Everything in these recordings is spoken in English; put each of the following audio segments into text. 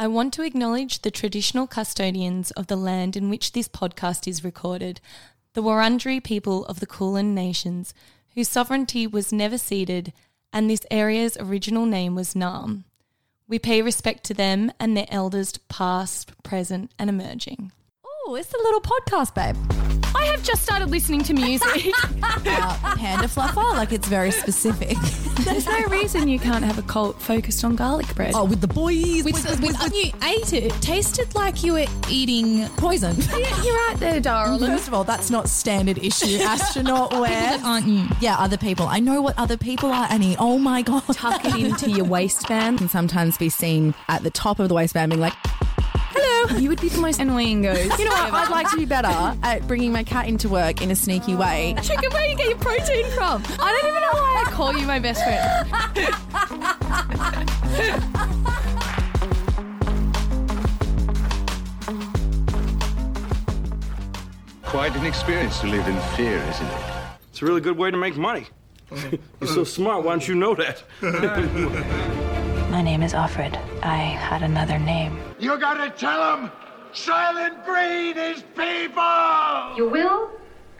I want to acknowledge the traditional custodians of the land in which this podcast is recorded, the Wurundjeri people of the Kulin Nations, whose sovereignty was never ceded and this area's original name was Naarm. We pay respect to them and their elders past, present and emerging. Oh, it's a little podcast, babe. I have just started listening to music. Uh, panda fluffer, like it's very specific. There's no reason you can't have a cult focused on garlic bread. oh, with the boys. With, you ate it. It tasted like you were eating poison. Yeah, you're right there, darling. First of all, that's not standard issue astronaut wear. aren't you? Yeah, other people. I know what other people are, Annie. Oh my god. Tuck it into your waistband. can sometimes be seen at the top of the waistband being like, hello. You would be the most annoying ghost. You know what? I'd like to be better at bringing my cat into work in a sneaky way. Chicken, where you get your protein from? I don't even know why I call you my best friend. Quite an experience to live in fear, isn't it? It's a really good way to make money. You're so smart, why don't you know that? My name is Alfred. I had another name. You gotta tell him! Soylent Green is people! You will?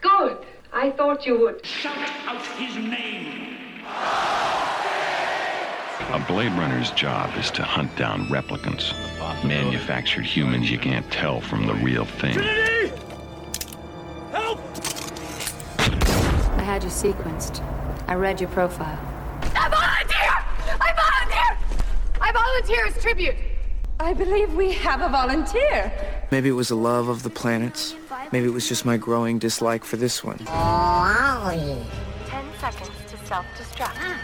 Good. I thought you would. Shout out his name. A Blade Runner's job is to hunt down replicants. Manufactured humans you can't tell from the real thing. Trinity! Help! I had you sequenced. I read your profile. I volunteer! I volunteer! I volunteer as tribute. I believe we have a volunteer. Maybe it was a love of the planets. Maybe it was just my growing dislike for this one. Ten seconds to self-destruct.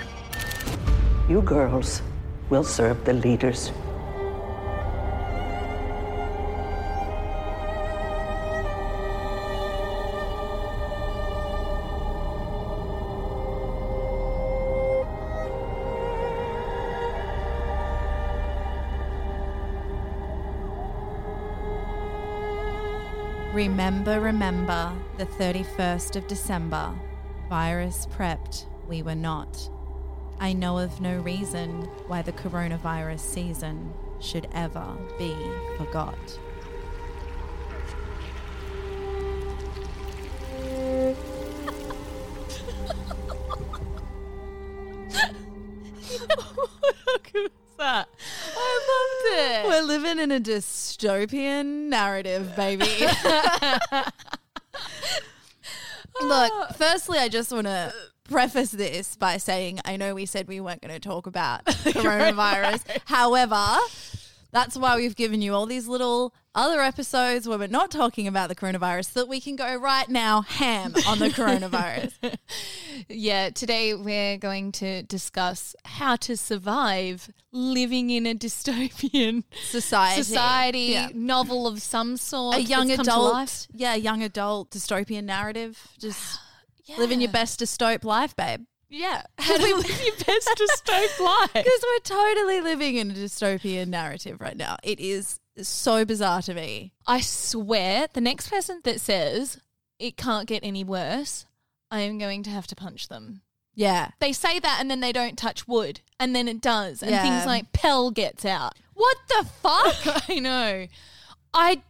You girls will serve the leaders. Remember, remember the 31st of December. Virus prepped, we were not. I know of no reason why the coronavirus season should ever be forgot. Dystopian narrative, baby. Look, firstly, I just want to preface this by saying I know we said we weren't going to talk about coronavirus. However, that's why we've given you all these little other episodes where we're not talking about the coronavirus so that we can go right now ham on the coronavirus. Yeah, today we're going to discuss how to survive living in a dystopian Society. society Yeah. novel of some sort. a young that's come to adult, yeah, young adult dystopian narrative. Just living your best dystope life, babe. Yeah, how to live your best dystopian life. Because we're totally living in a dystopian narrative right now. It is so bizarre to me. I swear, the next person that says it can't get any worse, I am going to have to punch them. Yeah. They say that and then they don't touch wood, and then it does, and Yeah. things like Pell gets out. What the fuck? I know. I.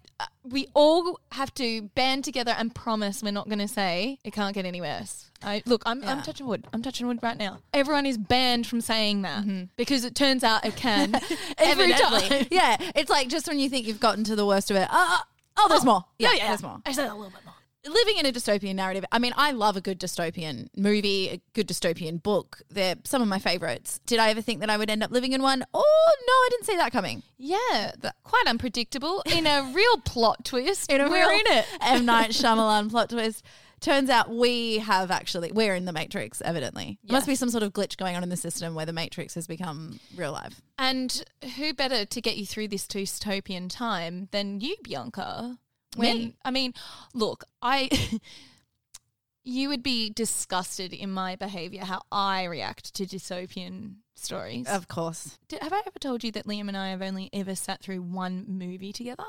We all have to band together and promise we're not going to say it can't get any worse. I look. I'm, I'm touching wood. I'm touching wood right now. Everyone is banned from saying that because it turns out it can every time. yeah. It's like just when you think you've gotten to the worst of it. Uh, uh, oh, there's more. Yeah, yeah, there's more. I said a little bit more. Living in a dystopian narrative. I mean, I love a good dystopian movie, a good dystopian book. They're some of my favorites. Did I ever think that I would end up living in one? Oh, no, I didn't see that coming. Yeah, quite unpredictable. In a real plot twist, in a we're real in it. M Night Shyamalan plot twist. Turns out we have actually we're in the Matrix. Evidently, there must be some sort of glitch going on in the system where the Matrix has become real life. And who better to get you through this dystopian time than you, Bianca? When Me? I mean, look, I you would be disgusted in my behavior how I react to dystopian stories. Of course, Did, have I ever told you that Liam and I have only ever sat through one movie together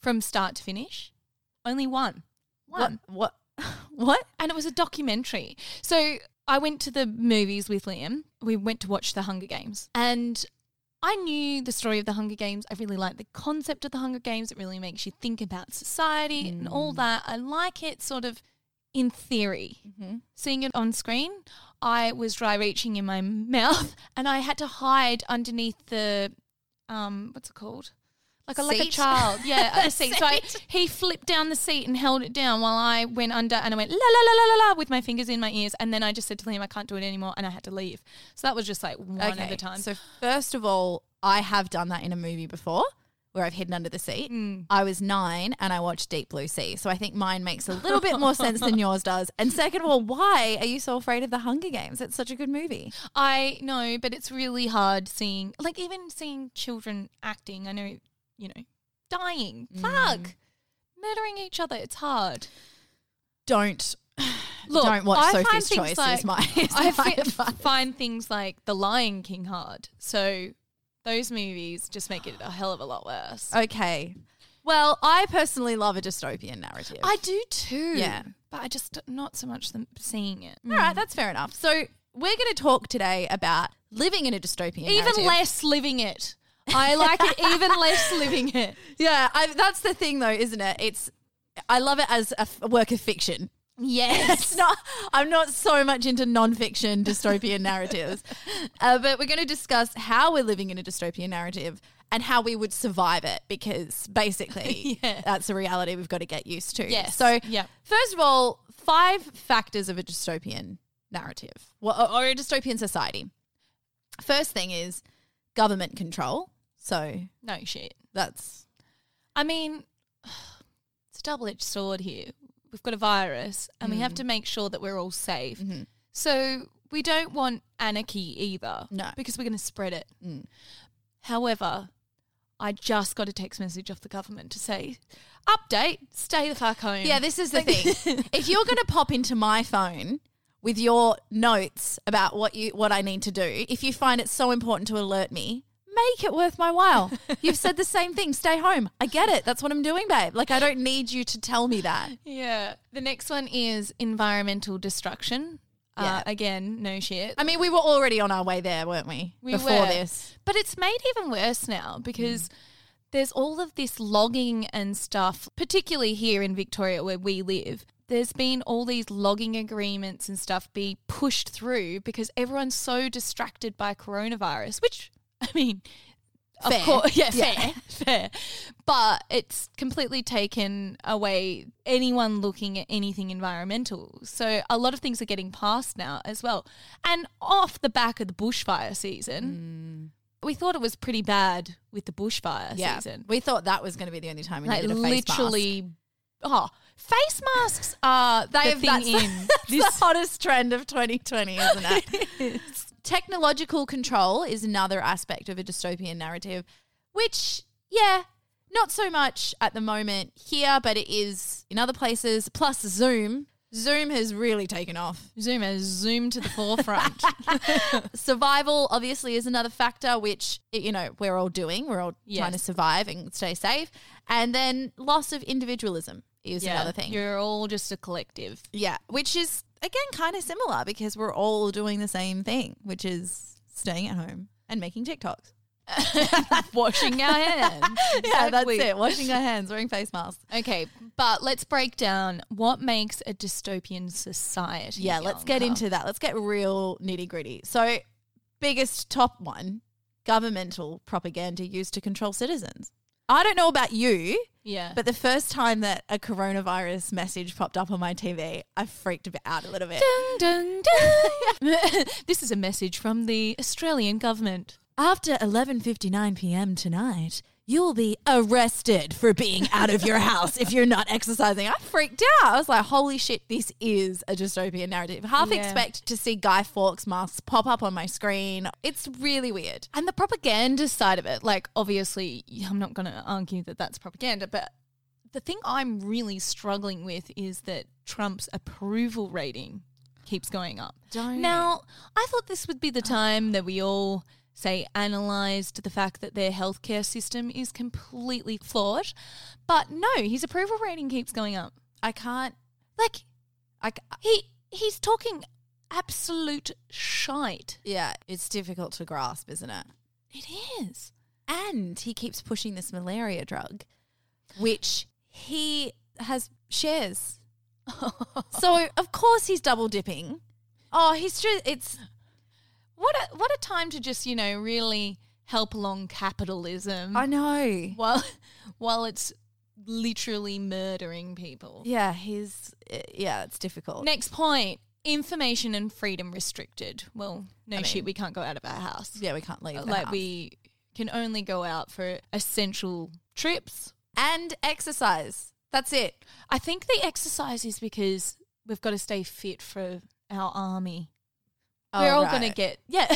from start to finish? Only one. One. What? What? what? And it was a documentary. So I went to the movies with Liam. We went to watch The Hunger Games. And I knew the story of the Hunger Games. I really like the concept of the Hunger Games. It really makes you think about society and all that. I like it sort of in theory. Seeing it on screen, I was dry reaching in my mouth and I had to hide underneath the um what's it called? Like a like a child. Yeah, a seat. So I, he flipped down the seat and held it down while I went under and I went la la la la la la with my fingers in my ears and then I just said to him I can't do it anymore and I had to leave. So that was just like one at a time. So first of all, I have done that in a movie before where I've hidden under the seat. Mm. I was nine and I watched Deep Blue Sea. So I think mine makes a little bit more sense than yours does. And second of all, why are you so afraid of the Hunger Games? It's such a good movie. I know, but it's really hard seeing, like, even seeing children acting. I know, you know, dying. Mm. Fuck. Murdering each other. It's hard. Don't Look, don't watch I find Sophie's things Choice. like- is my, is I my fi- find things like The Lion King hard. So those movies just make it a hell of a lot worse. Okay. Well, I personally love a dystopian narrative. I do too. Yeah. But I just not so much them seeing it. All right, that's fair enough. So we're going to talk today about living in a dystopian Even narrative. less living it. I like it even less living it. Yeah, I, that's the thing, though, isn't it? It's I love it as a, f- a work of fiction. Yes. It's not. I'm not so much into non-fiction dystopian narratives, uh, but we're going to discuss how we're living in a dystopian narrative and how we would survive it, because basically, Yeah. that's a reality we've got to get used to. Yes. So, Yep. first of all, five factors of a dystopian narrative, or a dystopian society. First thing is government control. So No shit. that's I mean, it's a double edged sword here. We've got a virus and we Mm. have to make sure that we're all safe. Mhm. So we don't want anarchy either. No. Because we're going to spread it. Mm. However, I just got a text message off the government to say, update, stay the fuck home. Yeah, this is the thing. if you're going to pop into my phone with your notes about what you what I need to do, if you find it so important to alert me, make it worth my while. You've said the same thing. Stay home. I get it. That's what I'm doing, babe. Like I don't need you to tell me that. Yeah. The next one is environmental destruction. Yeah. Uh, again, no shit. I mean, we were already on our way there, weren't we? We Before were. this. But it's made even worse now because there's all of this logging and stuff, particularly here in Victoria where we live. There's been all these logging agreements and stuff be pushed through because everyone's so distracted by coronavirus, which, I mean, Fair. of course, yeah, Yeah. fair, fair. But it's completely taken away anyone looking at anything environmental. So a lot of things are getting passed now as well. And off the back of the bushfire season, mm. we thought it was pretty bad with the bushfire Yeah. season. We thought that was going to be the only time we Like needed a face mask. oh, face masks are the They've- thing that's the- in That's this. the hottest trend of 2020, isn't it? Technological control is another aspect of a dystopian narrative, which, yeah, not so much at the moment here, but it is in other places. Plus, Zoom. Zoom has really taken off. Zoom has zoomed to the forefront. Survival, obviously, is another factor, which, you know, we're all doing. We're all trying to survive and stay safe. And then loss of individualism is Yeah, another thing. You're all just a collective. Yeah, which is again kind of similar because we're all doing the same thing, which is staying at home and making TikToks. Washing our hands. Yeah, that's Exactly. it. Washing our hands, wearing face masks. Okay, but let's break down what makes a dystopian society. Yeah, let's get into that. Let's get real nitty gritty. So, biggest top one governmental propaganda used to control citizens. I don't know about you, Yeah. but the first time that a coronavirus message popped up on my TV, I freaked out a little bit. Dun, dun, dun. this is a message from the Australian government. After 11:59 p.m. tonight, you'll be arrested for being out of your house if you're not exercising. I freaked out. I was like, "Holy shit, this is a dystopian narrative." Half Yeah. expect to see Guy Fawkes masks pop up on my screen. It's really weird. And the propaganda side of it, like, obviously, I'm not going to argue that that's propaganda, but the thing I'm really struggling with is that Trump's approval rating keeps going up. Don't. Now, I thought this would be the time that we all say analyzed the fact that their healthcare system is completely flawed, but no, his approval rating keeps going up. I can't. Like I he he's talking absolute shite. yeah, it's difficult to grasp, isn't it? It is. And he keeps pushing this malaria drug, which he has shares. so of course he's double dipping. Oh, he's just it's What a what a time to just, you know, really help along capitalism. I know. while while it's literally murdering people. Yeah, he's eh, yeah, it's difficult. Next point. Information and freedom restricted. Well, no I mean- shit, we can't go out of our house. Yeah, we can't leave. like house. we can only go out for essential trips. and exercise. That's it. I think the exercise is because we've got to stay fit for our army. Oh, We're all right. going to get yeah.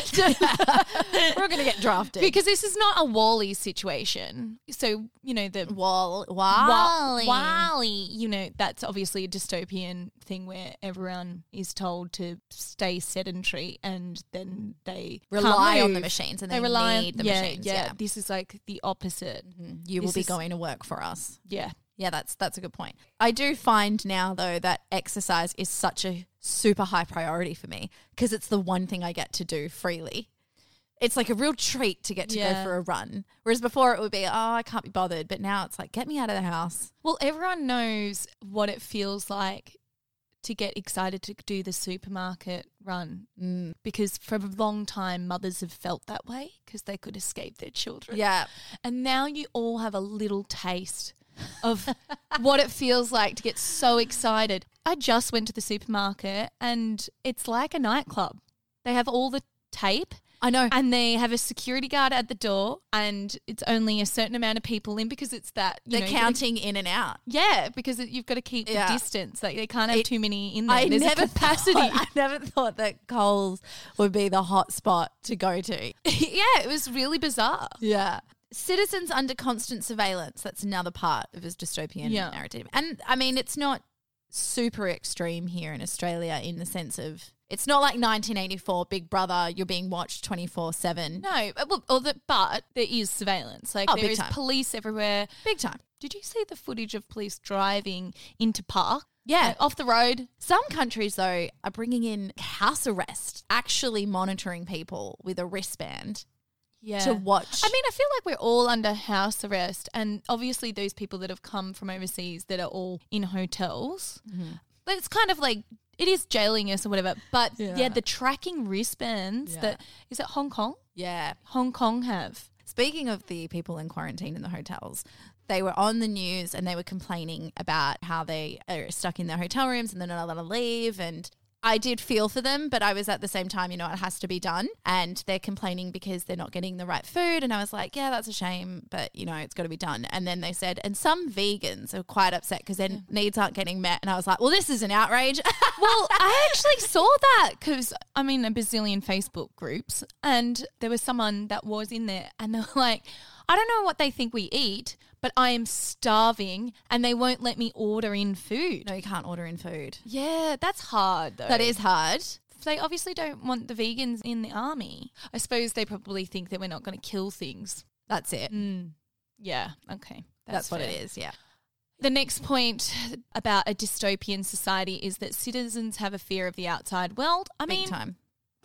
We're gonna get drafted because this is not a WALL-E situation. So you know the Wall Wa- WALL-E. WALL-E, you know, that's obviously a dystopian thing where everyone is told to stay sedentary and then they Rely on the machines and they they rely need on the yeah, machines, Yeah, yeah. this is like the opposite. Mm-hmm. You will be is- going to work for us. Yeah. Yeah, that's that's a good point. I do find now though that exercise is such a super high priority for me because it's the one thing I get to do freely. It's like a real treat to get to Yeah. go for a run. Whereas before it would be, oh, I can't be bothered. But now it's like, get me out of the house. Well, everyone knows what it feels like to get excited to do the supermarket run Mm. because for a long time mothers have felt that way because they could escape their children. Yeah. And now you all have a little taste of what it feels like to get so excited. I just went to the supermarket and it's like a nightclub. They have all the tape. I know. And they have a security guard at the door and it's only a certain amount of people in because it's that you They're know, you gotta- counting in and out. yeah, because it, you've got to keep Yeah. the distance. Like they can't have It- too many in there. I There's never a capacity. Thought, I never thought that Coles would be the hot spot to go to. yeah, it was really bizarre. Yeah. Citizens under constant surveillance. That's another part of his dystopian Yeah. narrative. And I mean, it's not super extreme here in Australia in the sense of it's not like 1984 Big Brother, you're being watched 24 7. No, but, well, the, but there is surveillance. Like Oh, there is time. police everywhere. Big time. Did you see the footage of police driving into park? Yeah. Like, off the road. Some countries, though, are bringing in house arrest, actually monitoring people with a wristband Yeah. to watch. I mean, I feel like we're all under house arrest, and obviously those people that have come from overseas that are all in hotels. Mm-hmm. But it's kind of like it is jailing us or whatever. But yeah, Yeah. the tracking wristbands Yeah. that is it Hong Kong? yeah. Hong Kong have. Speaking of the people in quarantine in the hotels, they were on the news and they were complaining about how they are stuck in their hotel rooms and they're not allowed to leave. And I did feel for them, but I was at the same time, you know, it has to be done. And they're complaining because they're not getting the right food. And I was like, yeah, that's a shame, but, you know, it's got to be done. And then they said, and some vegans are quite upset because their needs aren't getting met. And I was like, well, this is an outrage. Well, I actually saw that because I'm in a bazillion Facebook groups, and there was someone that was in there, and they were like, I don't know what they think we eat, but I am starving, and they won't let me order in food. no, you can't order in food. Yeah, that's hard though. That is hard. They obviously don't want the vegans in the army. I suppose they probably think that we're not going to kill things. That's it. Mm. Yeah, okay. That's, what it is. Yeah. The next point about a dystopian society is that citizens have a fear of the outside world. I Big mean, time.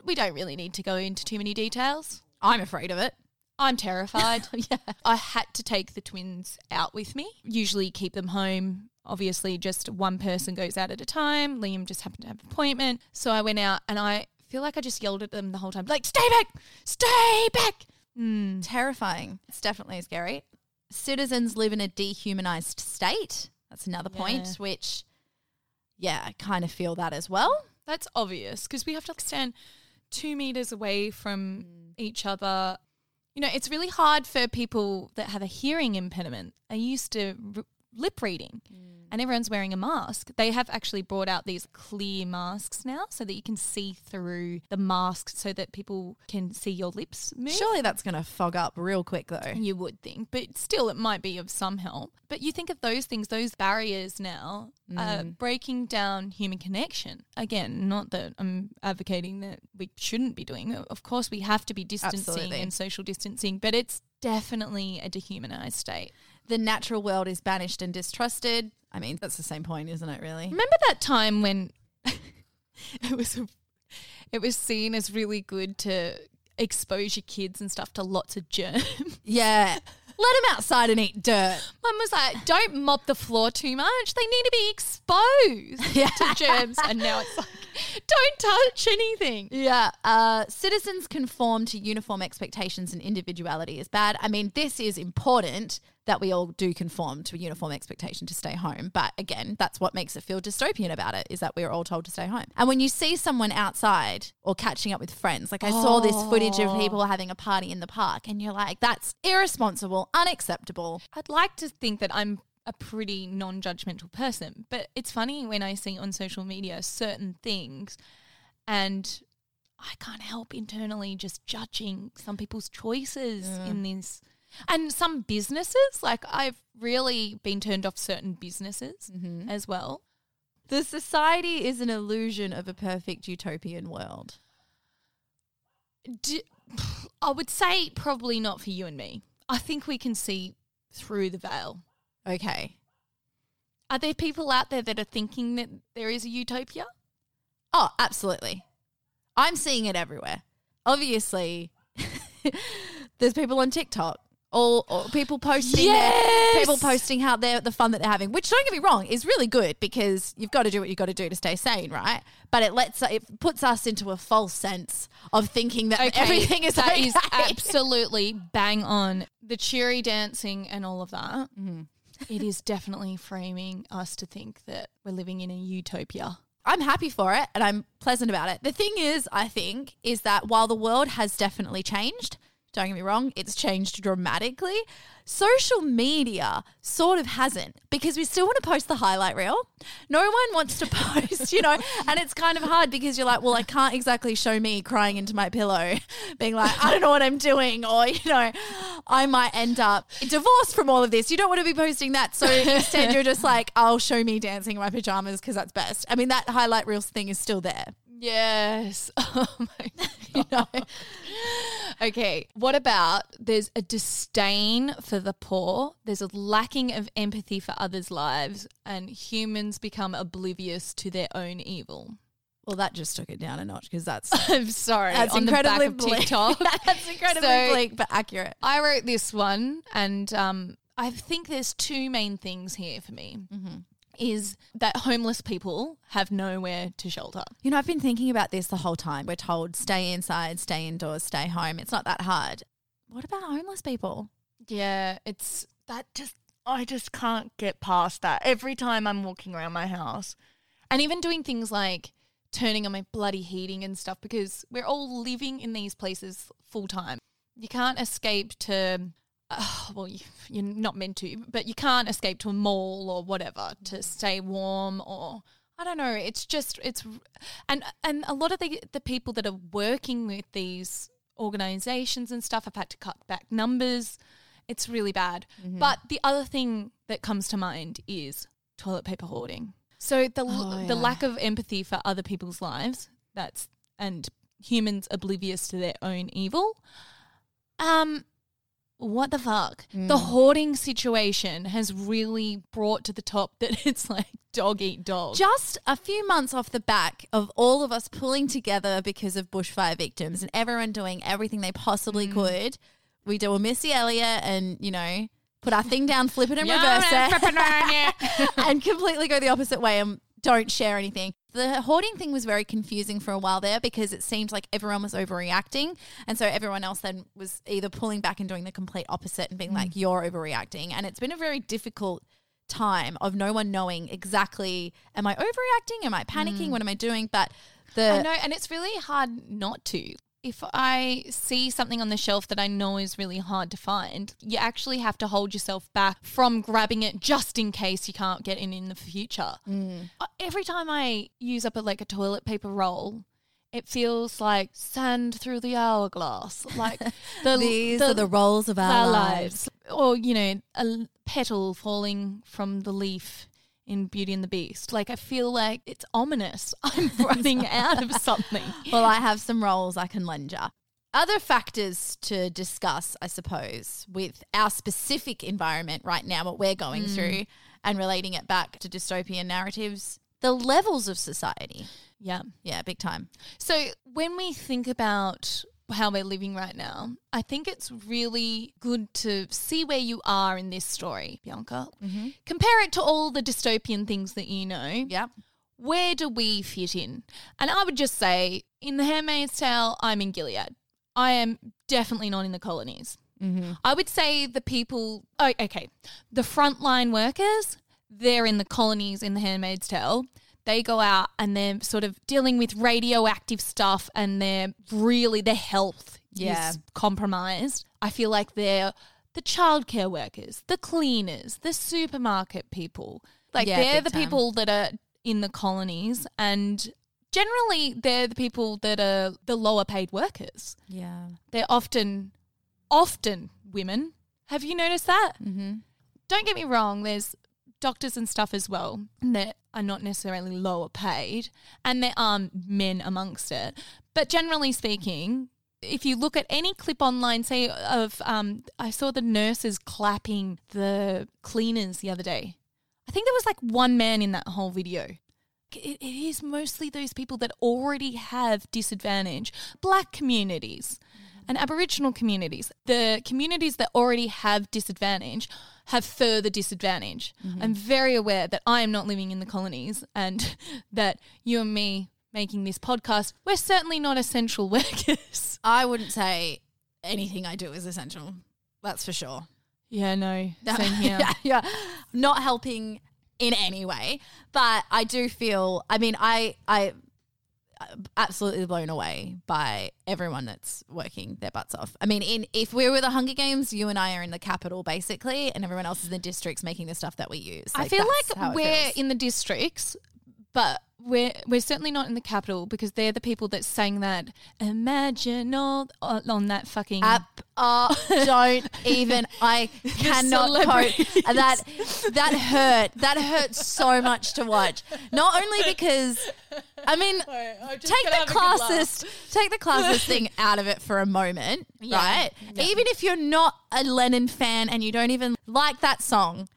we don't really need to go into too many details. I'm afraid of it. I'm terrified. yeah. I had to take the twins out with me. Usually keep them home. Obviously, just one person goes out at a time. Liam just happened to have an appointment. So I went out and I feel like I just yelled at them the whole time, like, stay back, stay back. Mm. Terrifying. It's definitely scary. Citizens live in a dehumanized state. That's another point, which, yeah, I kind of feel that as well. That's obvious because we have to stand two meters away from each other. You know, it's really hard for people that have a hearing impediment. I used to r- lip reading mm. And everyone's wearing a mask. They have actually brought out these clear masks now so that you can see through the mask so that people can see your lips move. Surely that's going to fog up real quick, though. You would think, but still, it might be of some help. But you think of those things, those barriers now, uh, breaking down human connection. Again, not that I'm advocating that we shouldn't be doing. Of course, we have to be distancing Absolutely. and social distancing, but it's definitely a dehumanized state. The natural world is banished and distrusted. I mean, that's the same point, isn't it, really? Remember that time when it was it was seen as really good to expose your kids and stuff to lots of germs. Yeah. Let them outside and eat dirt. Mum was like, don't mop the floor too much. They need to be exposed yeah. to germs. And now it's like, don't touch anything. Yeah. Uh, citizens conform to uniform expectations and individuality is bad. I mean, this is important that we all do conform to a uniform expectation to stay home. But again, that's what makes it feel dystopian about it is that we're all told to stay home. And when you see someone outside or catching up with friends, like I saw this footage of people having a party in the park, and you're like, that's irresponsible, unacceptable. I'd like to think that I'm a pretty non judgmental person, but it's funny when I see on social media certain things and I can't help internally just judging some people's choices in this. And some businesses, like I've really been turned off certain businesses mm-hmm. as well. The society is an illusion of a perfect utopian world. I would say probably not for you and me. I think we can see through the veil. Okay. Are there people out there that are thinking that there is a utopia? Oh, absolutely. I'm seeing it everywhere. Obviously, there's people on TikTok. All, all people posting their- people posting how they're the fun that they're having, which don't get me wrong is really good because you've got to do what you've got to do to stay sane, right? But it lets it puts us into a false sense of thinking that everything is that okay. is absolutely bang on. The cheery dancing and all of that. Mm-hmm. It is definitely framing us to think that we're living in a utopia. I'm happy for it and I'm pleasant about it. The thing is, I think, is that while the world has definitely changed, don't get me wrong, it's changed dramatically. Social media sort of hasn't because we still want to post the highlight reel. No one wants to post, you know, and it's kind of hard because you're like, well, I can't exactly show me crying into my pillow, being like, I don't know what I'm doing, or, you know, I might end up divorced from all of this. You don't want to be posting that. So instead, you're just like, I'll show me dancing in my pajamas because that's best. I mean, that highlight reels thing is still there. Yes. Oh my God. okay. What about there's a disdain for the poor, there's a lacking of empathy for others' lives, and humans become oblivious to their own evil. Well, that just took it down a notch because that's I'm sorry. that's on the back incredibly of bleak. TikTok. that's incredibly So- bleak but accurate. I wrote this one, and um, I think there's two main things here for me. Mm-hmm. Is that homeless people have nowhere to shelter? You know, I've been thinking about this the whole time. We're told stay inside, stay indoors, stay home. It's not that hard. What about homeless people? Yeah, it's that just I just can't get past that. Every time I'm walking around my house and even doing things like turning on my bloody heating and stuff because we're all living in these places full time. You can't escape to uh, well, you, you're not meant to, but you can't escape to a mall or whatever to stay warm or I don't know. It's just it's and and a lot of the the people that are working with these organizations and stuff have had to cut back numbers. It's really bad. But the other thing that comes to mind is toilet paper hoarding. So the Oh, the yeah. lack of empathy for other people's lives. That's and humans oblivious to their own evil. Um what the fuck? The Hmm. hoarding situation has really brought to the top that it's like dog eat dog. Just a few months off the back of all of us pulling together because of bushfire victims and everyone doing everything they possibly Mm. could. We do a Missy Elliott and, you know, put our thing down, flip it and reverse it, and completely go the opposite way and don't share anything. The hoarding thing was very confusing for a while there because it seemed like everyone was overreacting. And so everyone else then was either pulling back and doing the complete opposite and being Mm. like, you're overreacting. And it's been a very difficult time of no one knowing exactly, am I overreacting? Am I panicking? What am I doing? But the. Mm. I know, and it's really hard not to. If I see something on the shelf that I know is really hard to find, you actually have to hold yourself back from grabbing it just in case you can't get in in the future. Uh, Every time I use up a, like a toilet paper roll, it feels like sand through the hourglass. Like the, These are the rolls of our lives. or you know, a petal falling from the leaf in Beauty and the Beast. Like I feel like it's ominous. I'm running out of something. Well, I have some rolls I can lend you. Other factors to discuss, I suppose, with our specific environment right now, what we're going Mm. through, and relating it back to dystopian narratives, the levels of society. Yeah. Yeah, big time. So when we think about how we're living right now, I think it's really good to see where you are in this story, Bianca. Mm-hmm. Compare it to all the dystopian things that you know. Yep. Where do we fit in? And I would just say, in The Handmaid's Tale, I'm in Gilead. I am definitely not in the colonies. Mm-hmm. I would say the people, oh, okay, the frontline workers, they're in the colonies in The Handmaid's Tale. They go out and they're sort of dealing with radioactive stuff and they're really, their health Yeah. is compromised. I feel like they're the childcare workers, the cleaners, the supermarket people. Like Yeah, they're the time. people that are in the colonies and generally they're the people that are the lower paid workers. Yeah. They're often, often women. Have you noticed that? Mm-hmm. Don't get me wrong, there's doctors and stuff as well that are not necessarily lower paid, and there are men amongst it. But generally speaking, if you look at any clip online, say of, um, I saw the nurses clapping the cleaners the other day. I think there was like one man in that whole video. It, it is mostly those people that already have disadvantage, black communities and Aboriginal communities. The communities that already have disadvantage have further disadvantage. Mm-hmm. I'm very aware that I am not living in the colonies and that you and me making this podcast, we're certainly not essential workers. I wouldn't say anything I do is essential. That's for sure. Yeah, no, same here. yeah, yeah. Not helping in any way. But I do feel I mean, I I absolutely blown away by everyone that's working their butts off. I mean, in if we were the Hunger Games, you and I are in the Capitol basically, and everyone else is in the districts making the stuff that we use. I feel like we're in the districts, but we're we're certainly not in the Capitol because they're the people that sang that imagine all on on that fucking App, uh, don't even. I cannot cope. celebrities. That that hurt. That hurt so much to watch. Not only because, I mean, take the classist, take the classist thing out of it for a moment, right? Even if you're not a Lennon fan and you don't even like that song.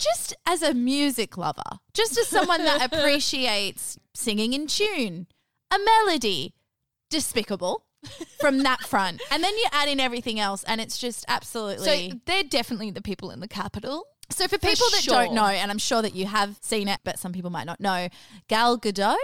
Just as a music lover, just as someone that appreciates singing in tune, a melody, despicable from that front. And then you add in everything else, and it's just absolutely. So they're definitely the people in the Capitol. So for people that sure. don't know, and I'm sure that you have seen it, but some people might not know, Gal Gadot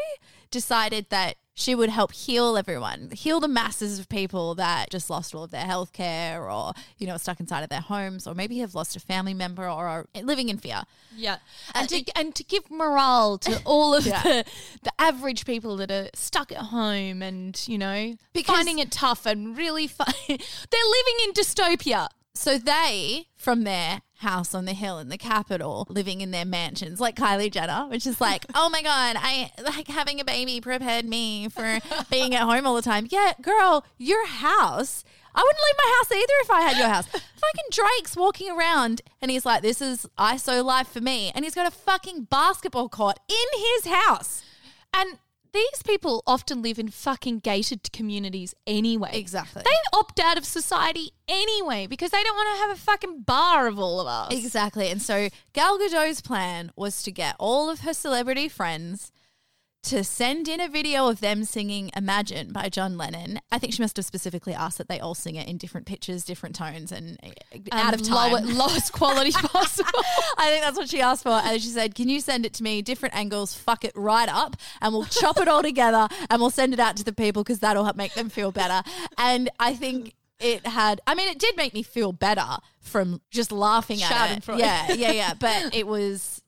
decided that she would help heal everyone, heal the masses of people that just lost all of their health care or, you know, stuck inside of their homes or maybe have lost a family member or are living in fear. Yeah, and to and to give morale to all of Yeah. the the average people that are stuck at home and you know Because- finding it tough and really fun. they're living in dystopia. So they, from their house on the hill in the Capitol, living in their mansions, like Kylie Jenner, which is like, oh my God, I like having a baby prepared me for being at home all the time. Yeah, girl, your house. I wouldn't leave my house either if I had your house. fucking Drake's walking around and he's like, this is ISO life for me. And he's got a fucking basketball court in his house. And these people often live in fucking gated communities anyway. Exactly. They opt out of society anyway because they don't want to have a fucking bar of all of us. Exactly. And so Gal Gadot's plan was to get all of her celebrity friends to send in a video of them singing Imagine by John Lennon. I think she must have specifically asked that they all sing it in different pitches, different tones, and uh, out of time. Lower, lowest quality possible. I think that's what she asked for. And she said, Can you send it to me, different angles, fuck it right up, and we'll chop it all together and we'll send it out to the people because that'll help make them feel better. And I think it had, I mean, it did make me feel better from just laughing at it. Yeah, yeah, yeah. But it was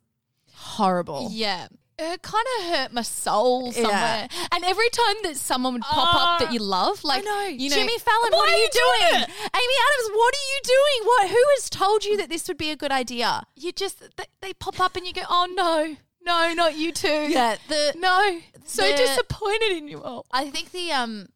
horrible. Yeah. It kind of hurt my soul somewhere. Yeah. And every time that someone would pop up that you love, like, know. you know, Jimmy Fallon, what are you doing doing? Amy Adams, what are you doing? What? Who has told you that this would be a good idea? You just, they, they pop up and you go, oh no, no, not you too. Yeah, the No. So the- disappointed in you all. I think the um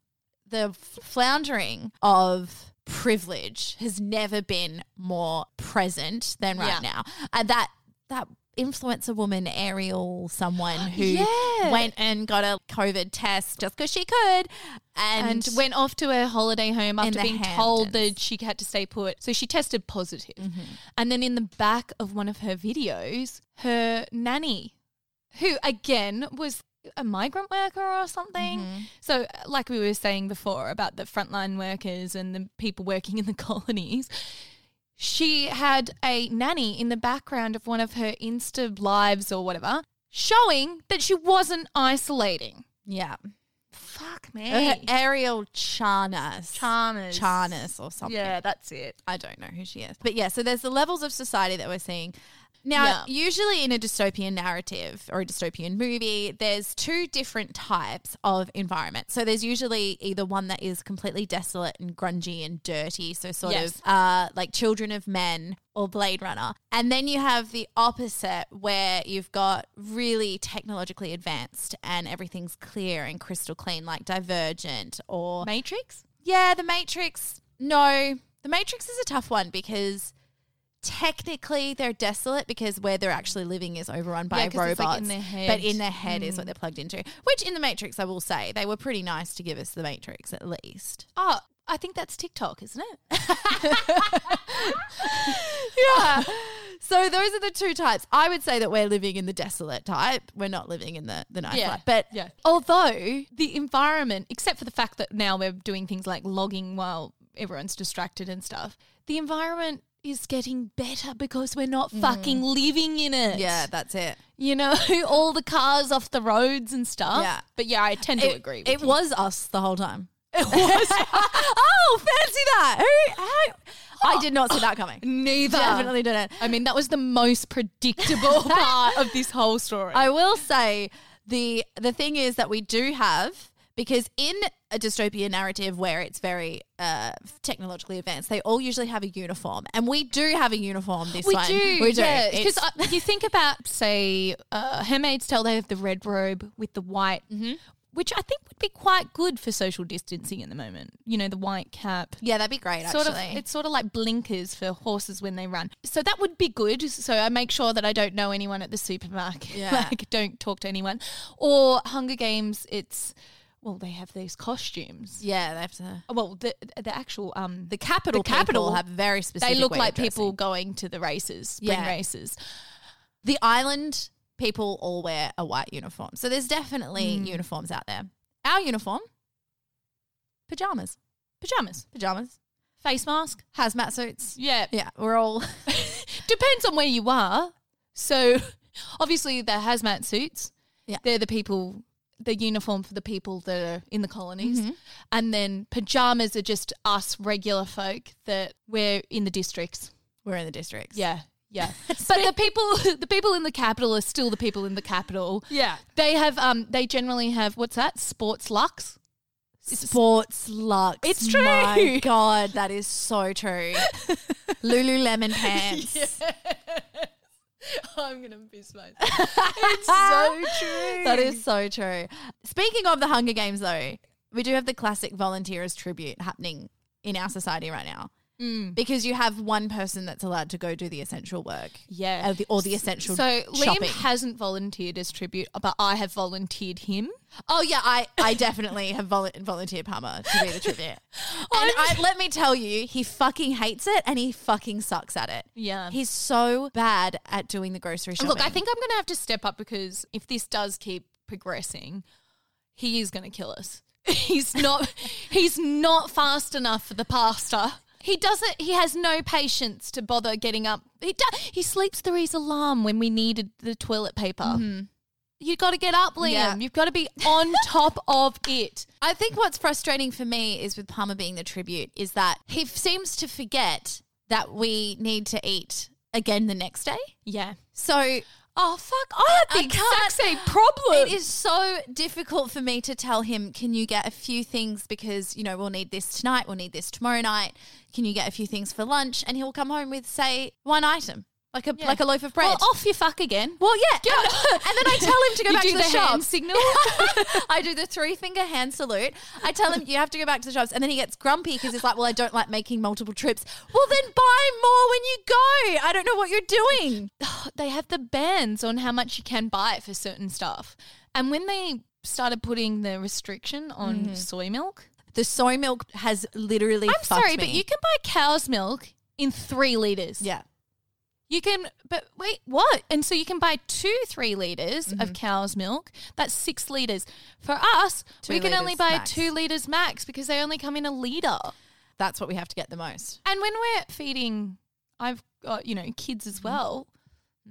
the floundering of privilege has never been more present than right Yeah. now. And that that influencer woman Arielle someone who Yeah. went and got a covid test just because she could and, And, went off to her holiday home after being told that she had to stay put. So she tested positive. Mm-hmm. And then in the back of one of her videos, her nanny, who again was a migrant worker or something. Mm-hmm. So, like we were saying before about the frontline workers and the people working in the colonies, she had a nanny in the background of one of her Insta lives or whatever, showing that she wasn't isolating. Yeah. Fuck Uh, me. Arielle Charnas. Charmers. Charnas or something. Yeah, that's it. I don't know who she is. But yeah, so there's the levels of society that we're seeing. Now, Yeah. usually in a dystopian narrative or a dystopian movie, there's two different types of environment. So there's usually either one that is completely desolate and grungy and dirty, so sort Yes. of uh, like Children of Men or Blade Runner. And then you have the opposite where you've got really technologically advanced and everything's clear and crystal clean, like Divergent or Matrix? yeah, The Matrix. No, The Matrix is a tough one because technically they're desolate because where they're actually living is overrun by Yeah, robots. like, in. But in their head is Mm. what they're plugged into. Which in The Matrix, I will say, they were pretty nice to give us The Matrix at least. Oh, I think that's TikTok, isn't it? yeah. So those are the two types. I would say that we're living in the desolate type. We're not living in the, the nice Yeah. type. But Yeah. Although the environment, except for the fact that now we're doing things like logging while everyone's distracted and stuff, the environment is getting better because we're not fucking living in it. Mm. yeah, that's it. You know, all the cars off the roads and stuff. Yeah. But yeah, I tend to It, agree with it you. was us the whole time. It was. oh, fancy that. Who? How? I did not see that coming. Neither. Definitely didn't. I mean, that was the most predictable part of this whole story. I will say the the thing is that we do have because in a dystopian narrative where it's very uh, technologically advanced, they all usually have a uniform, and we do have a uniform. This we one, do, we do. yeah. Because It's- you think about, say, uh, Handmaid's Tale, they have the red robe with the white, Mm-hmm. which I think would be quite good for social distancing at the moment. You know, the white cap. yeah, that'd be great. Sort of, actually, it's sort of like blinkers for horses when they run. So that would be good. So I make sure that I don't know anyone at the supermarket. Yeah. like don't talk to anyone. Or Hunger Games, it's well, they have these costumes. yeah, they have to. Well, the the actual um The Capitol, The Capitol, people have very specific. they look like people going to the races, spring Yeah. races. The island people all wear a white uniform, so there's definitely Mm. uniforms out there. Our uniform, pajamas, Pajamas, pajamas, face mask. hazmat suits. Yeah, Yeah, we're all. depends on where you are. So obviously the hazmat suits, Yeah. they're the people, the uniform for the people that are in the colonies, Mm-hmm. and then pajamas are just us regular folk that we're in the districts. we're in the districts. Yeah. Yeah, but the people, the people in the Capitol are still the people in the Capitol. Yeah. They have, um, they generally have what's that? Sports luxe. Sports luxe. It's true. My God, that is so true. Lululemon pants. I'm gonna piss myself. it's so true. That is so true. Speaking of the Hunger Games, though, we do have the classic volunteers tribute happening in our society right now. Mm. Because you have one person that's allowed to go do the essential work. Yeah. Or the, or the essential So Liam hasn't volunteered as tribute, but I have volunteered him. Oh yeah, I, I definitely have vol- volunteered Palmer to be the tribute. and I, let me tell you, he fucking hates it and he fucking sucks at it. Yeah. He's so bad at doing the grocery shopping. Look, I think I'm going to have to step up because if this does keep progressing, he is going to kill us. He's not. he's not fast enough for the pasta. He doesn't. He has no patience to bother getting up. He do, He sleeps through his alarm when we needed the toilet paper. Mm-hmm. You got to get up, Liam. Yeah. You've got to be on top of it. I think what's frustrating for me is with Palmer being the tribute is that he f- seems to forget that we need to eat again the next day. Yeah. So Oh fuck! I had the I exact same problem. it is so difficult for me to tell him, can you get a few things because, you know, we'll need this tonight, we'll need this tomorrow night. Can you get a few things for lunch? And he'll come home with, say, one item, like a like a loaf of bread. Well, off you fuck again. Well, yeah. And, and then I tell him to go back to the, the shop. hand signal? I do the three finger hand salute. I tell him you have to go back to the shops, and then he gets grumpy because he's like, "Well, I don't like making multiple trips." Well, then buy more when you go. I don't know what you're doing. they have the bans on how much you can buy for certain stuff. And when they started putting the restriction on mm-hmm. soy milk, The soy milk has literally. I'm sorry, me. but you can buy cow's milk in three liters. Yeah. You can, but wait, what? And so you can buy two three liters Mm-hmm. of cow's milk. That's six liters. For us, Two we can only buy max. two liters max because they only come in a liter. That's what we have to get the most. And when we're feeding, I've got you know kids as well.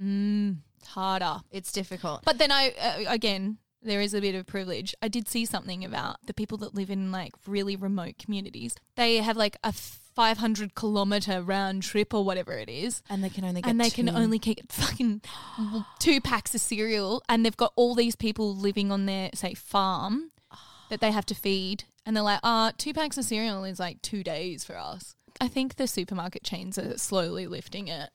Mm, it's harder. It's difficult. But then I uh, again, there is a bit of privilege. I did see something about the people that live in like really remote communities. They have like a 500 kilometer round trip or whatever it is. And they can only get and they can only get fucking two packs of cereal. And they've got all these people living on their say farm that they have to feed. And they're like uh two packs of cereal is like two days for us. I think the supermarket chains are slowly lifting it.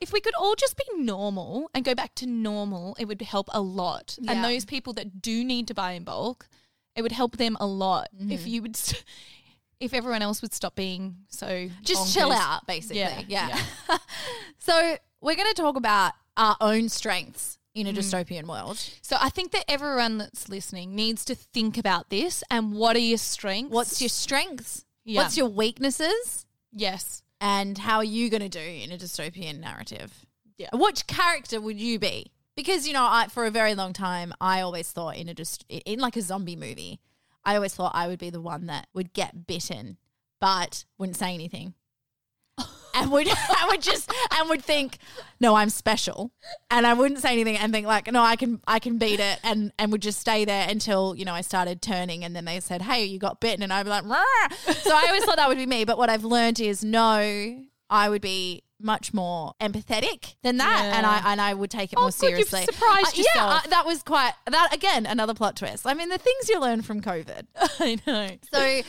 If we could all just be normal and go back to normal it would help a lot. Yeah. and those people that do need to buy in bulk it would help them a lot. If Mm-hmm. you would st- if everyone else would stop being so Just chill out, basically. Yeah, Yeah. so we're going to talk about our own strengths in Mm. a dystopian world. So I think that everyone that's listening needs to think about this and what are your strengths? What's your strengths? Yeah. What's your weaknesses? yes? And how are you going to do in a dystopian narrative? Yeah. Which character would you be? Because you know, I, for a very long time, I always thought in a just in like a zombie movie, I always thought I would be the one that would get bitten, but wouldn't say anything, and would I would just and would think, no, I'm special, and I wouldn't say anything and think like, no, I can I can beat it, and and would just stay there until you know I started turning, and then they said, hey, you got bitten, and I'd be like, "Rah." so I always thought that would be me, but what I've learned is no, I would be much more empathetic than that, Yeah. and I and I would take it Oh, more good, you've seriously. surprised Uh, Yeah, yourself. uh, that was quite that again another plot twist. I mean, the things you learn from COVID. I know. So,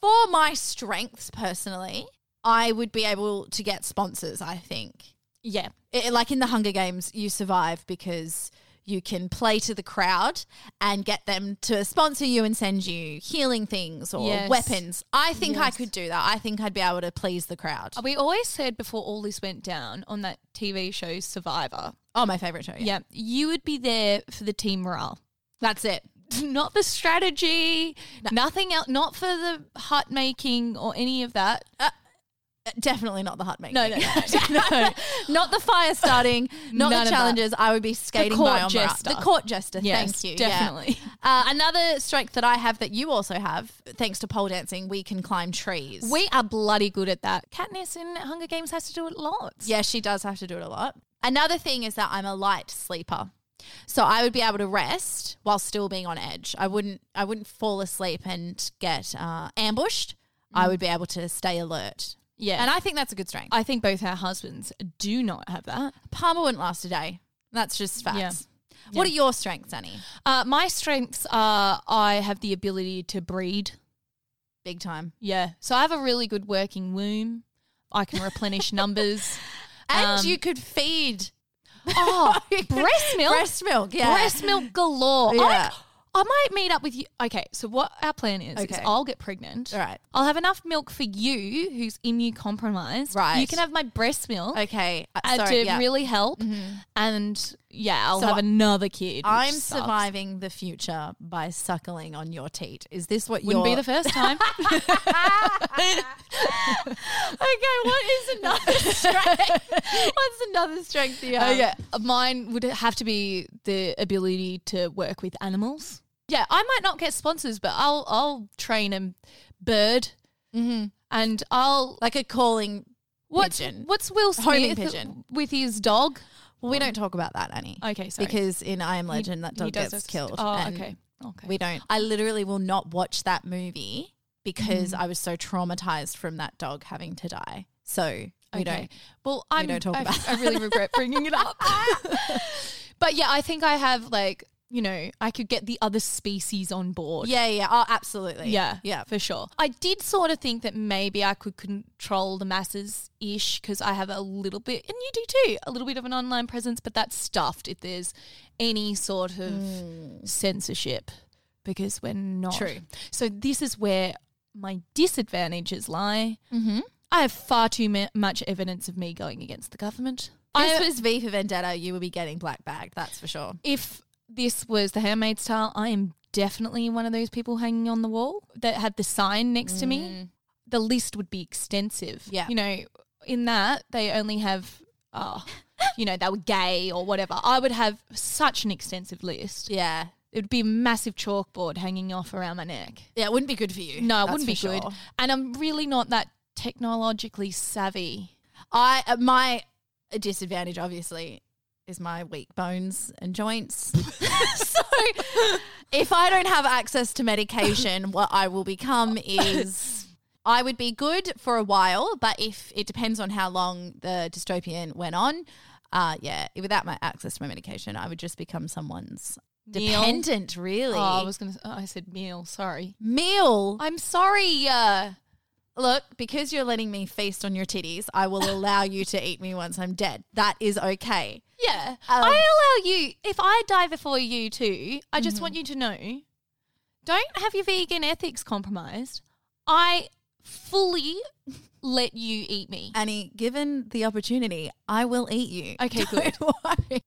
for my strengths personally, I would be able to get sponsors. I think, Yeah. It- like in the Hunger Games, you survive because you can play to the crowd and get them to sponsor you and send you healing things or Yes. weapons. I think I could do that. I think I'd be able to please the crowd. We always said before all this went down on that TV show Survivor. Oh, my favorite show. Yeah. You would be there for the team morale. That's it. Not the strategy, nothing else, not for the hut making or any of that. Uh, Definitely not the hut making. No, no, no. no. not the fire starting, not None the challenges. I would be skating court by on jester. The court jester. Yes, thank you. yeah. definitely. Uh, another strength that I have that you also have, thanks to pole dancing, we can climb trees. We are bloody good at that. Katniss in Hunger Games has to do it lots. yeah, she does have to do it a lot. Another thing is that I'm a light sleeper. So I would be able to rest while still being on edge. I wouldn't I wouldn't fall asleep and get uh, ambushed. I would be able to stay alert. Yeah. And I think that's a good strength. I think both our husbands do not have that. Palmer wouldn't last a day. That's just facts. Yeah. What are your strengths, Annie? Uh, my strengths are I have the ability to breed. Big time. Yeah. So I have a really good working womb. I can replenish numbers. And Um, you could feed Oh, breast milk. breast milk. Yeah. Breast milk galore. Yeah. I, I might meet up with you. Okay, so what our plan is, is Okay. I'll get pregnant. All right. I'll have enough milk for you, who's immune compromised. Right. You can have my breast milk. Okay. Uh, uh, sorry, to yeah. really help. And yeah, I'll So have another kid. which I'm sucks. surviving the future by suckling on your teat. Is this what Wouldn't you're be the first time. Okay, what is another strength? What's another strength you have? Okay, mine would have to be the ability to work with animals. Yeah, I might not get sponsors, but I'll I'll train a bird, mm-hmm. and I'll Like a calling what's pigeon. what's Will Homing Smith pigeon. with his dog? Well, we don't talk about that, Annie. Okay, sorry. Because in I Am Legend, that dog gets this- killed. Oh, okay, okay. We don't. I literally will not watch that movie because mm-hmm. I was so traumatized from that dog having to die. So we Okay. don't. Well, I'm, don't talk I, about I really regret bringing it up. but yeah, I think I have like you know I could get the other species on board. Yeah, yeah. Oh, absolutely. Yeah, yeah. for sure. I did sort of think that maybe I could control the masses ish because I have a little bit, and you do too, a little bit of an online presence, but that's stuffed if there's any sort of censorship because we're not. True. So this is where my disadvantages lie. Mm-hmm. I have far too ma- much evidence of me going against the government. This I, was V for Vendetta. You would be getting black bagged. That's for sure. if this was the Handmaid's Tale, I am definitely one of those people hanging on the wall that had the sign next to me. The list would be extensive. Yeah. You know, in that, they only have oh, you know, they were gay or whatever, I would have such an extensive list. Yeah. It would be a massive chalkboard hanging off around my neck. Yeah, it wouldn't be good for you. No, it wouldn't be for good. sure. And I'm really not that technologically savvy. I uh, my disadvantage obviously is my weak bones and joints. so if I don't have access to medication, what I will become is I would be good for a while, but if it depends on how long the dystopian went on, uh yeah, without my access to my medication, I would just become someone's Meal? dependent, really. Oh, I was gonna. Oh, I said meal. Sorry. meal. I'm sorry. Uh, Look, because you're letting me feast on your titties, I will allow you to eat me once I'm dead. That is okay. yeah, Um, I allow you. If I die before you too, I just Mm-hmm. want you to know, don't have your vegan ethics compromised. I fully let you eat me. Annie, given the opportunity, I will eat you. Okay, good. Don't worry.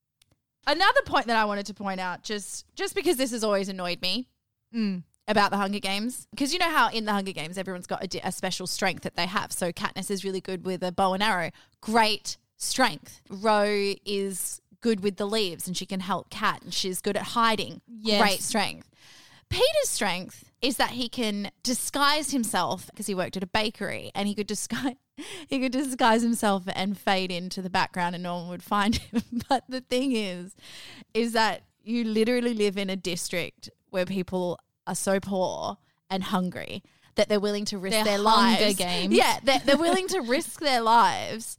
Another point that I wanted to point out, just just because this has always annoyed me Mm. About the Hunger Games, because you know how in the Hunger Games everyone's got a, a special strength that they have. So Katniss is really good with a bow and arrow, great strength. Rue is good with the leaves, and she can help Kat, and she's good at hiding, Yes. great strength. Peeta's strength is that he can disguise himself because he worked at a bakery and he could disguise he could disguise himself and fade into the background and no one would find him. But the thing is, is that you literally live in a district where people are so poor and hungry that they're willing to risk their Hunger lives. Games. Yeah, they're, they're willing to risk their lives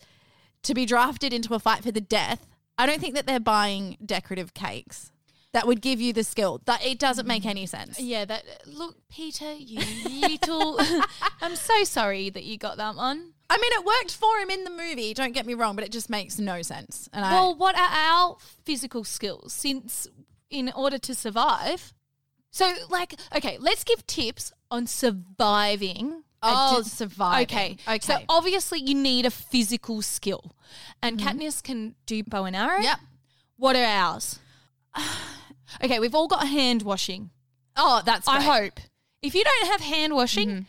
to be drafted into a fight for the death. I don't think that they're buying decorative cakes that would give you the skill. That it doesn't make any sense. Yeah, that look, Peeta, you little. I'm so sorry that you got that one. I mean, it worked for him in the movie. Don't get me wrong, but it just makes no sense. And Well, what are our physical skills? Since in order to survive, so like, okay, let's give tips on surviving. Oh, surviving. Okay, Okay. So obviously, you need a physical skill, and Katniss can do bow and arrow. Yep. What are ours? okay, we've all got hand washing. Oh, that's. I great. Mm-hmm. hope. If you don't have hand washing,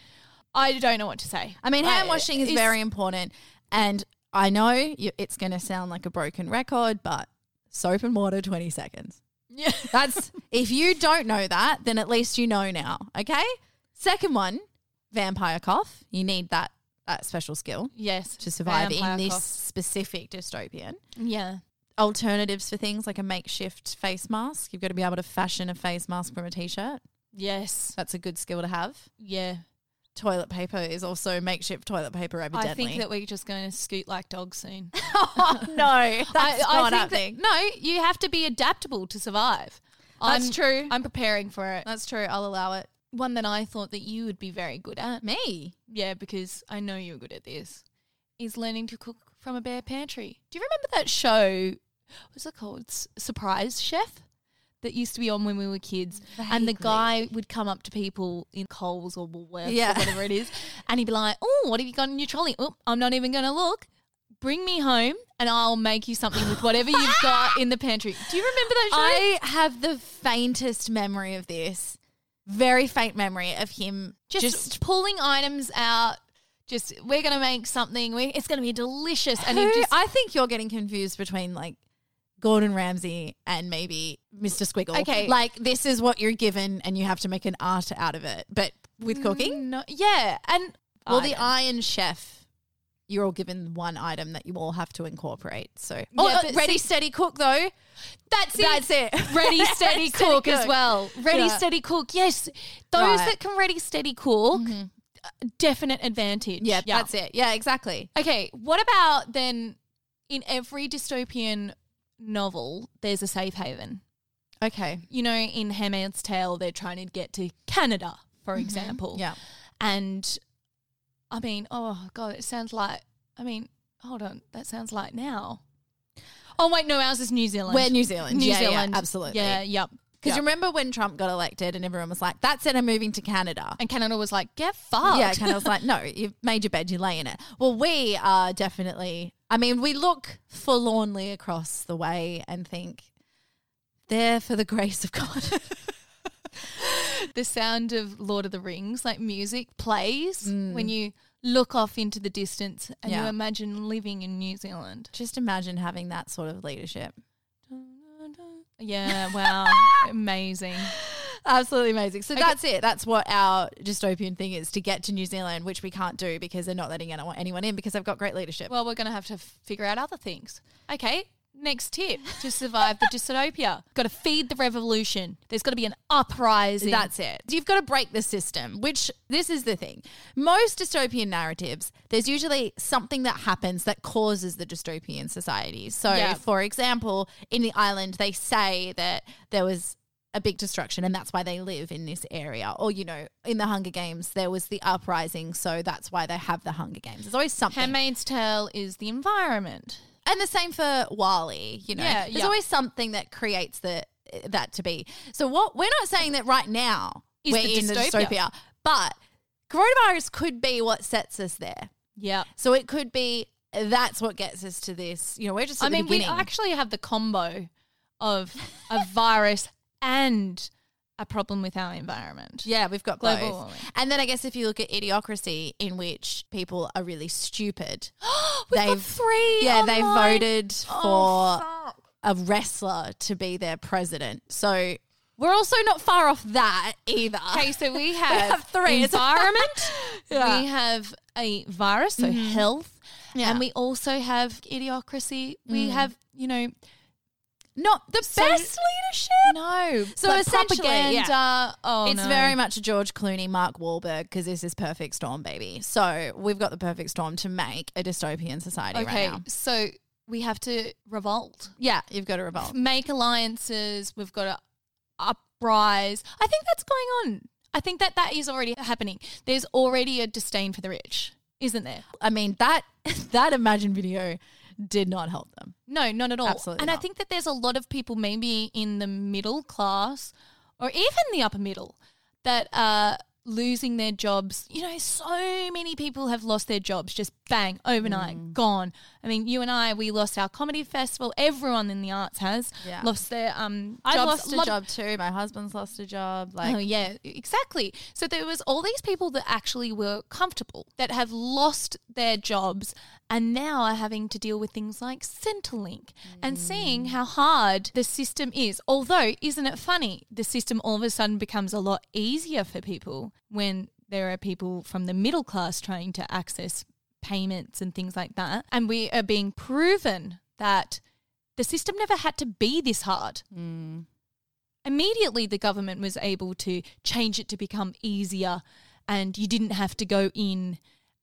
I don't know what to say. I mean, hand Uh, washing is very important, and I know you, it's going to sound like a broken record, but soap and water, twenty seconds. Yeah. That's if you don't know that, then at least you know now. Okay. Second one, vampire cough. You need that that special skill Yes, to survive vampire in this cough. specific dystopian. Yeah. Alternatives for things like a makeshift face mask. You've got to be able to fashion a face mask from a t-shirt. Yes. That's a good skill to have. Yeah. Toilet paper is also makeshift toilet paper, evidently. I think that we're just going to scoot like dogs soon. oh, no, that's I, I not think happening. that, no, you have to be adaptable to survive. That's I'm- true. I'm preparing for it. That's true. I'll allow it. One that I thought that you would be very good at. Me? Yeah, because I know you're good at this. Is learning to cook from a bare pantry. Do you remember that show? What's it called? Surprise Chef. That used to be on when we were kids, and the guy would come up to people in Coles or Woolworths Yeah. or whatever it is, and he'd be like, "Oh, what have you got in your trolley? Oh, I'm not even going to look. Bring me home, and I'll make you something with whatever you've got in the pantry." Do you remember that show? I have the faintest memory of this. Very faint memory of him just, just, pulling items out. Just we're gonna make something. We, it's gonna be delicious, and Who- just I think you're getting confused between like Gordon Ramsay and maybe Mr. Squiggle. Okay. Like this is what you're given and you have to make an art out of it. But with cooking? No, yeah, and Well, the Iron. Chef, you're all given one item that you all have to incorporate. So Yeah, oh, but ready, see- steady, cook though. That's it. That's it. Ready, steady, cook as well. Ready, Yeah. steady, cook. Yes, those Right. Mm-hmm. that can ready, steady, cook, uh, definite advantage. Yeah, that's it. Yeah, exactly. Okay, what about then? In every dystopian novel, there's a safe haven. Okay. You know, in Handmaid's Tale, they're trying to get to Canada, for example. Mm-hmm. Yeah. And I mean, oh god, it sounds like. I mean, hold on, that sounds like now. Oh wait, no, ours is New Zealand. We're New Zealand. New Yeah, yeah, Zealand, absolutely. Yeah, yep. Because yep. remember when Trump got elected and everyone was like, that's it, I'm moving to Canada. and Canada was like, get fucked. Yeah, Canada was like, no, you've made your bed, you lay in it. Well, we are definitely, I mean, we look forlornly across the way and think, there for the grace of God. the sound of Lord of the Rings, like music, plays Mm. when you look off into the distance and you imagine living in New Zealand. Just imagine having that sort of leadership. Yeah, wow. Amazing. Absolutely amazing. So Okay. that's it. That's what our dystopian thing is to get to New Zealand, which we can't do because they're not letting anyone anyone in because they've got great leadership. Well, we're going to have to figure out other things. Okay, next tip to survive the dystopia. Got to feed the revolution. There's got to be an uprising. That's it. You've got to break the system, which this is the thing. Most dystopian narratives, there's usually something that happens that causes the dystopian society. So, Yeah. for example, in the island, they say that there was a big destruction and that's why they live in this area. Or, you know, in the Hunger Games, there was the uprising. So that's why they have the Hunger Games. There's always something. Handmaid's Tale is the environment. And the same for WALL-E, you know. Yeah, There's yeah. always something that creates the that to be. So what we're not saying that right now Is we're the in the dystopia. dystopia, but coronavirus could be what sets us there. Yeah. So it could be that's what gets us to this. You know, we're just I mean, we actually have the combo of a virus and a problem with our environment. yeah, we've got Global both. warming. And then I guess if you look at idiocracy, in which people are really stupid, We've got three Yeah, they voted oh, for Oh, a wrestler to be their president. So we're also not far off that either. Okay, so we have, have three. Environment, Yeah. we have a virus, so mm-hmm. health, Yeah. and we also have idiocracy. We mm. have, you know, Not the So- best leadership. no. So essentially, propaganda. Uh, yeah. Oh, it's no. very much a George Clooney, Mark Wahlberg, because this is perfect storm, baby. So we've got the perfect storm to make a dystopian society okay. right now. So we have to revolt, Yeah, you've got to revolt. make alliances. We've got to uprise. I think that's going on. I think that that is already happening. There's already a disdain for the rich, isn't there? I mean that that Imagine video did not help them. No, not at all. Absolutely and I think that there's a lot of people, maybe in the middle class or even the upper middle, that are losing their jobs. You know, so many people have lost their jobs just bang, overnight, Mm. gone. I mean, you and I, we lost our comedy festival. Everyone in the arts has Yeah. lost their um, I've lost a job too. My husband's lost a job. Like oh yeah, exactly. So there was all these people that actually were comfortable that have lost their jobs and now are having to deal with things like Centrelink and seeing how hard the system is. Although, isn't it funny? The system all of a sudden becomes a lot easier for people when there are people from the middle class trying to access payments and things like that. And we are being proven that the system never had to be this hard Mm. immediately the government was able to change it to become easier and you didn't have to go in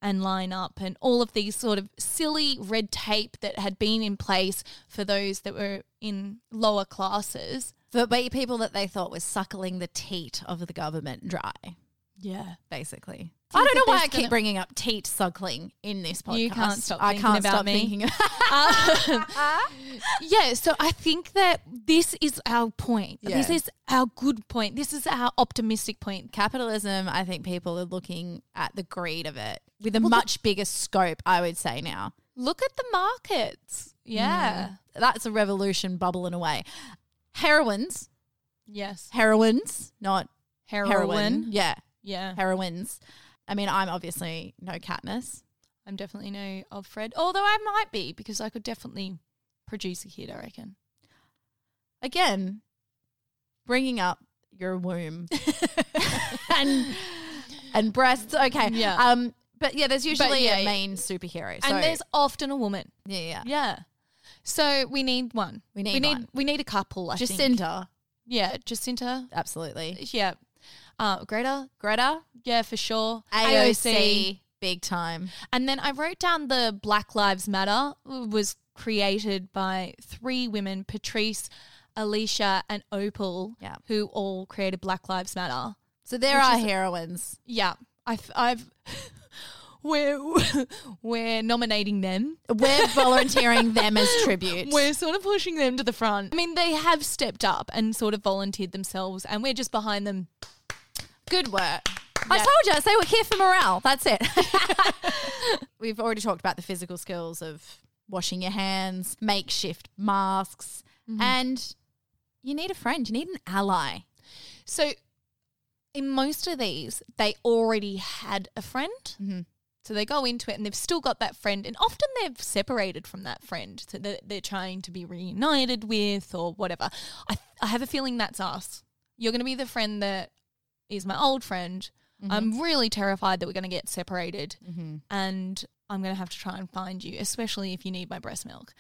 and line up and all of these sort of silly red tape that had been in place for those that were in lower classes. for people that they thought was suckling the teat of the government dry, Yeah. basically. I don't know why I keep bringing up teat suckling in this podcast. You can't stop I can't about stop me. thinking about Um, yeah, so I think that this is our point. This is our good point. This is our optimistic point. capitalism. I think people are looking at the greed of it with a much bigger scope. I would say now. Look at the markets. Yeah. That's a revolution bubbling away. Heroines, Yes. heroines, not Heroin. heroin. Yeah, Yeah. heroines. I mean, I'm obviously no Katniss. I'm definitely no Offred, although I might be because I could definitely produce a kid. I reckon. Again, bringing up your womb and and breasts. Okay, Yeah. Um, but yeah, there's usually yeah, a main superhero, so, and there's often a woman. yeah, yeah. Yeah. So we need one. We need we need one. we need a couple. I think. Jacinda, Yeah, Jacinda. absolutely. Yeah. Uh, Greta. Greta, Yeah, for sure. AOC, big time. And then I wrote down the Black Lives Matter was created by three women, Patrisse, Alicia, and Opal, Yeah. who all created Black Lives Matter. So there are heroines. Yeah, I've, I've we're we're nominating them. We're volunteering them as tribute. We're sort of pushing them to the front. I mean, they have stepped up and sort of volunteered themselves, and we're just behind them. Good work. I told you, I say we're here for morale. That's it. We've already talked about the physical skills of washing your hands, makeshift masks, Mm-hmm. and you need a friend. You need an ally. So, in most of these, they already had a friend. Mhm. So they go into it and they've still got that friend, and often they've separated from that friend so that they're trying to be reunited with or whatever. I, I have a feeling that's us. You're going to be the friend that is my old friend. I'm really terrified that we're going to get separated and I'm going to have to try and find you, especially if you need my breast milk.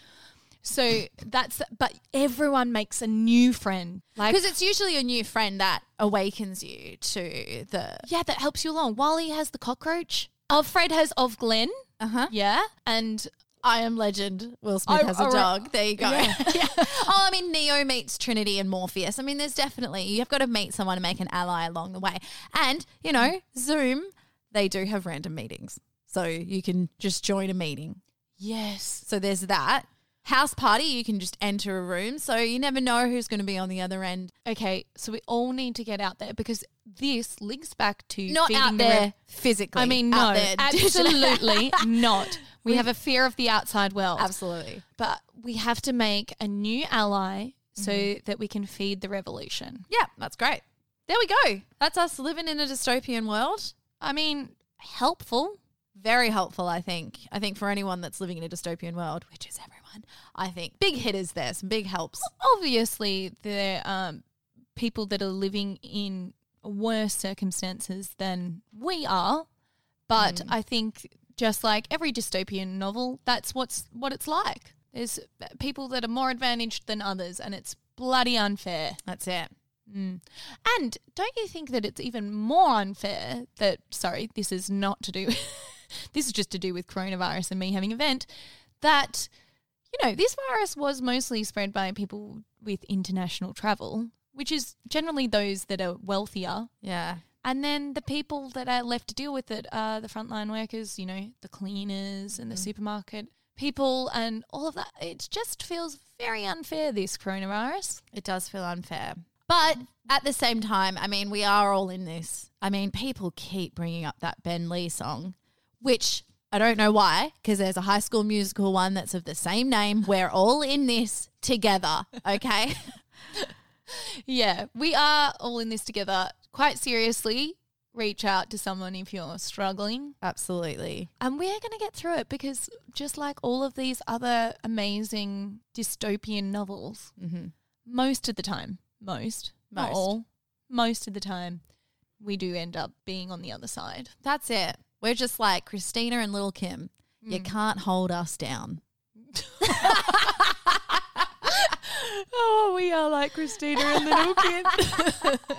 So that's, but everyone makes a new friend. Like, Because it's usually a new friend that awakens you to the. yeah, that helps you along. WALL-E has the cockroach. Offred has Ofglen. Uh huh. Yeah. And I am legend. Will Smith I- has a I dog. There you go. Yeah. oh, I mean, Neo meets Trinity and Morpheus. I mean, there's definitely, you've got to meet someone and make an ally along the way. And, you know, Zoom, they do have random meetings. So you can just join a meeting. yes. So there's that. House party, you can just enter a room. So you never know who's going to be on the other end. Okay. So we all need to get out there because this links back to Not feeding out the there physically. I mean, no, there absolutely not. We have a fear of the outside world. Absolutely. But we have to make a new ally so mm-hmm. that we can feed the revolution. Yeah, that's great. There we go. That's us living in a dystopian world. I mean, helpful. Very helpful, I think. I think for anyone that's living in a dystopian world, which is everyone, I think big hitters there, some big helps. Obviously, there are um, people that are living in worse circumstances than we are, but I think just like every dystopian novel, that's what's what it's like. There's people that are more advantaged than others, and it's bloody unfair. That's it. Mm. And don't you think that it's even more unfair that, sorry, this is not to do, this is just to do with coronavirus and me having a vent, that, you know, this virus was mostly spread by people with international travel, which is generally those that are wealthier. Yeah. And then the people that are left to deal with it are the frontline workers, you know, the cleaners and the mm. supermarket people and all of that. It just feels very unfair, this coronavirus. It does feel unfair. But at the same time, I mean, we are all in this. I mean, people keep bringing up that Ben Lee song, which I don't know why, because there's a high school musical one that's of the same name. We're all in this together, okay? Yeah, we are all in this together. Quite seriously, reach out to someone if you're struggling. Absolutely. And we're going to get through it because just like all of these other amazing dystopian novels, mm-hmm. most of the time, most, not all, most of the time, we do end up being on the other side. That's it. We're just like Christina and Little Kim. You mm. can't hold us down. Oh, we are like Christina and Little Kid.